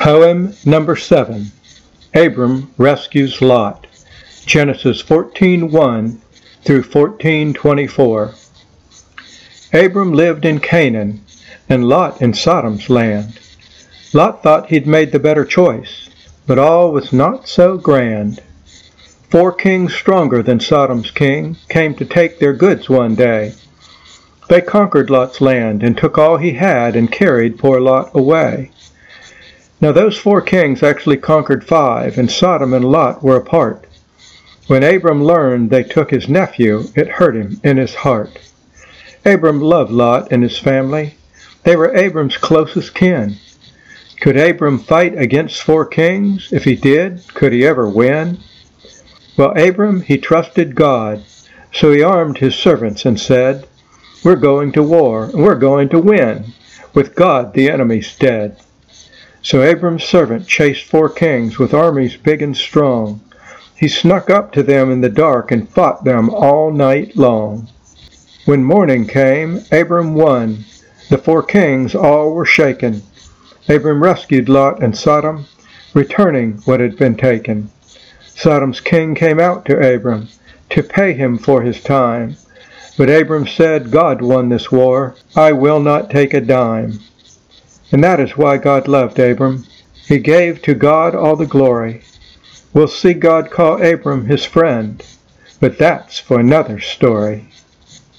Poem number 7 Abram rescues Lot. Genesis 14:1 through 14:24. Abram lived in Canaan and Lot in Sodom's land. Lot thought he'd made the better choice, but all was not so grand. Four kings stronger than Sodom's king came to take their goods one day. They conquered Lot's land and took all he had and carried poor Lot away. Now those four kings actually conquered five, and Sodom and Lot were apart. When Abram learned they took his nephew, it hurt him in his heart. Abram loved Lot and his family. They were Abram's closest kin. Could Abram fight against four kings? If he did, could he ever win? Well, Abram, he trusted God, so he armed his servants and said, We're going to war, and we're going to win. With God, the enemy's dead. So Abram's servant chased four kings with armies big and strong. He snuck up to them in the dark and fought them all night long. When morning came, Abram won. The four kings all were shaken. Abram rescued Lot and Sodom, returning what had been taken. Sodom's king came out to Abram to pay him for his time. But Abram said, God won this war. I will not take a dime. And that is why God loved Abram. He gave to God all the glory. We'll see God call Abram his friend, but that's for another story.